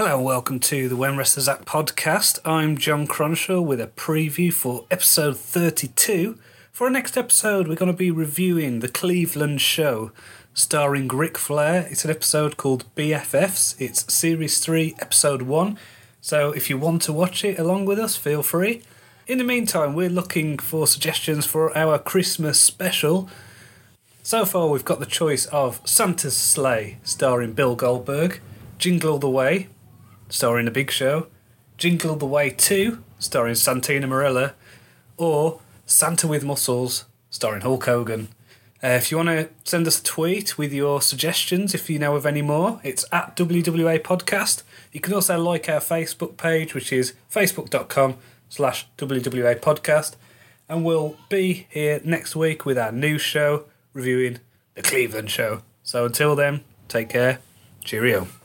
Hello and welcome to the When Wrestlers Act podcast. I'm John Cronshaw with a preview for episode 32. For our next episode, we're going to be reviewing The Cleveland Show, starring Ric Flair. It's an episode called BFFs. It's Series 3, Episode 1. So if you want to watch it along with us, feel free. In the meantime, we're looking for suggestions for our Christmas special. So far, we've got the choice of Santa's Slay, starring Bill Goldberg, Jingle All the Way, starring The Big Show, Jingle the Way 2, starring Santina Marella, or Santa with Muscles, starring Hulk Hogan. Uh, if you want to send us a tweet with your suggestions, if you know of any more, it's at WWA Podcast. You can also like our Facebook page, which is facebook.com slash WWA Podcast. And we'll be here next week with our new show reviewing The Cleveland Show. So until then, take care. Cheerio.